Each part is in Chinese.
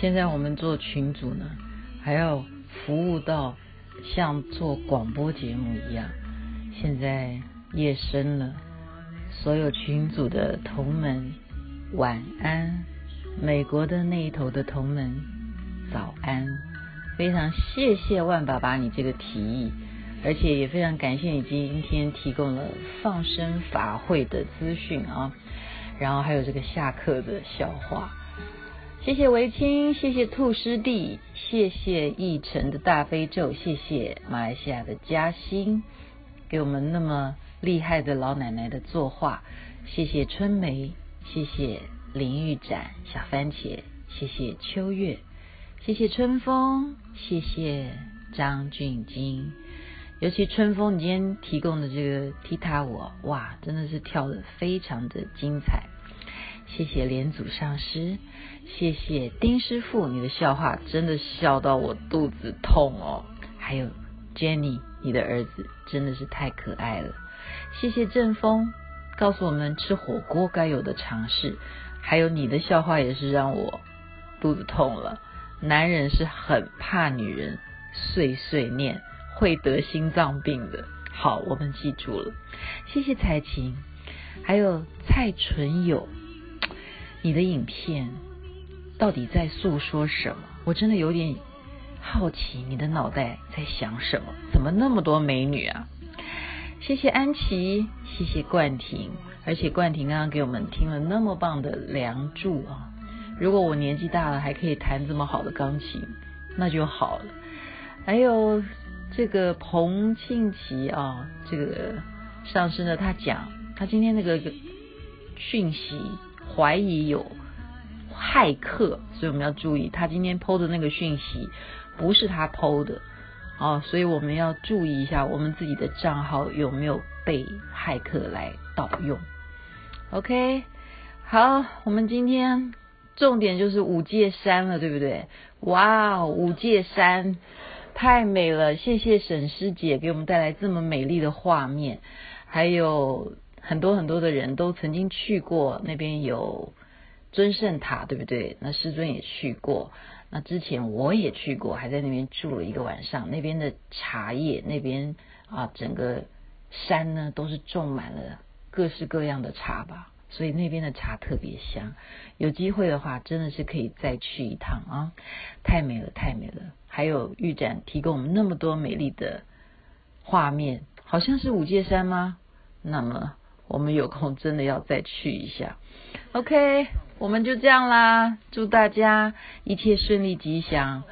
现在我们做群组呢，还要服务到像做广播节目一样。现在夜深了，所有群组的同门晚安，美国的那一头的同门早安。非常谢谢万爸爸你这个提议，而且也非常感谢你今天提供了放生法会的资讯啊，然后还有这个下课的笑话。谢谢维清，谢谢兔师弟，谢谢奕晨的大悲咒，谢谢马来西亚的嘉欣，给我们那么厉害的老奶奶的作画，谢谢春梅，谢谢林玉展小番茄，谢谢秋月，谢谢春风，谢谢张俊金，尤其春风，你今天提供的这个踢踏舞，哇，真的是跳得非常的精彩。谢谢连祖上师，谢谢丁师傅，你的笑话真的笑到我肚子痛哦。还有 Jenny，你的儿子真的是太可爱了。谢谢正风，告诉我们吃火锅该有的常识。还有你的笑话也是让我肚子痛了。男人是很怕女人碎碎念，会得心脏病的。好，我们记住了。谢谢彩琴，还有蔡纯友。你的影片到底在诉说什么？我真的有点好奇，你的脑袋在想什么？怎么那么多美女啊？谢谢安琪，谢谢冠廷，而且冠廷刚刚给我们听了那么棒的《梁祝》啊！如果我年纪大了还可以弹这么好的钢琴，那就好了。还有这个彭庆琪啊，这个上师呢，他讲他今天那个讯息。怀疑有骇客，所以我们要注意，他今天 PO 的那个讯息不是他 PO 的哦，所以我们要注意一下我们自己的账号有没有被骇客来盗用。OK，好，我们今天重点就是五界山了，对不对？哇，五界山太美了，谢谢沈师姐给我们带来这么美丽的画面，还有。很多很多的人都曾经去过那边，有尊圣塔，对不对？那师尊也去过。那之前我也去过，还在那边住了一个晚上。那边的茶叶，那边啊，整个山呢都是种满了各式各样的茶吧，所以那边的茶特别香。有机会的话，真的是可以再去一趟啊！太美了，太美了。还有玉展提供我们那么多美丽的画面，好像是五界山吗？那么。我们有空真的要再去一下，OK，我们就这样啦。祝大家一切顺利吉祥，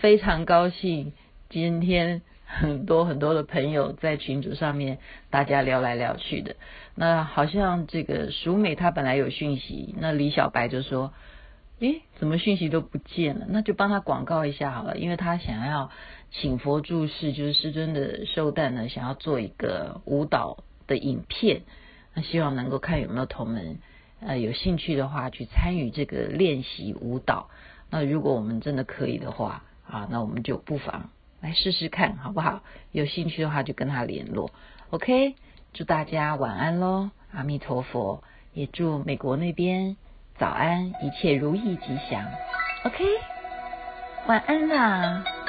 非常高兴今天很多很多的朋友在群组上面大家聊来聊去的。那好像这个淑美她本来有讯息，那李小白就说：“诶，怎么讯息都不见了？”那就帮他广告一下好了，因为他想要请佛注释，就是师尊的寿诞呢，想要做一个舞蹈的影片。那希望能够看有没有同门，呃，有兴趣的话去参与这个练习舞蹈。那如果我们真的可以的话，啊，那我们就不妨来试试看，好不好？有兴趣的话就跟他联络。OK，祝大家晚安喽，阿弥陀佛，也祝美国那边早安，一切如意吉祥。OK，晚安啦。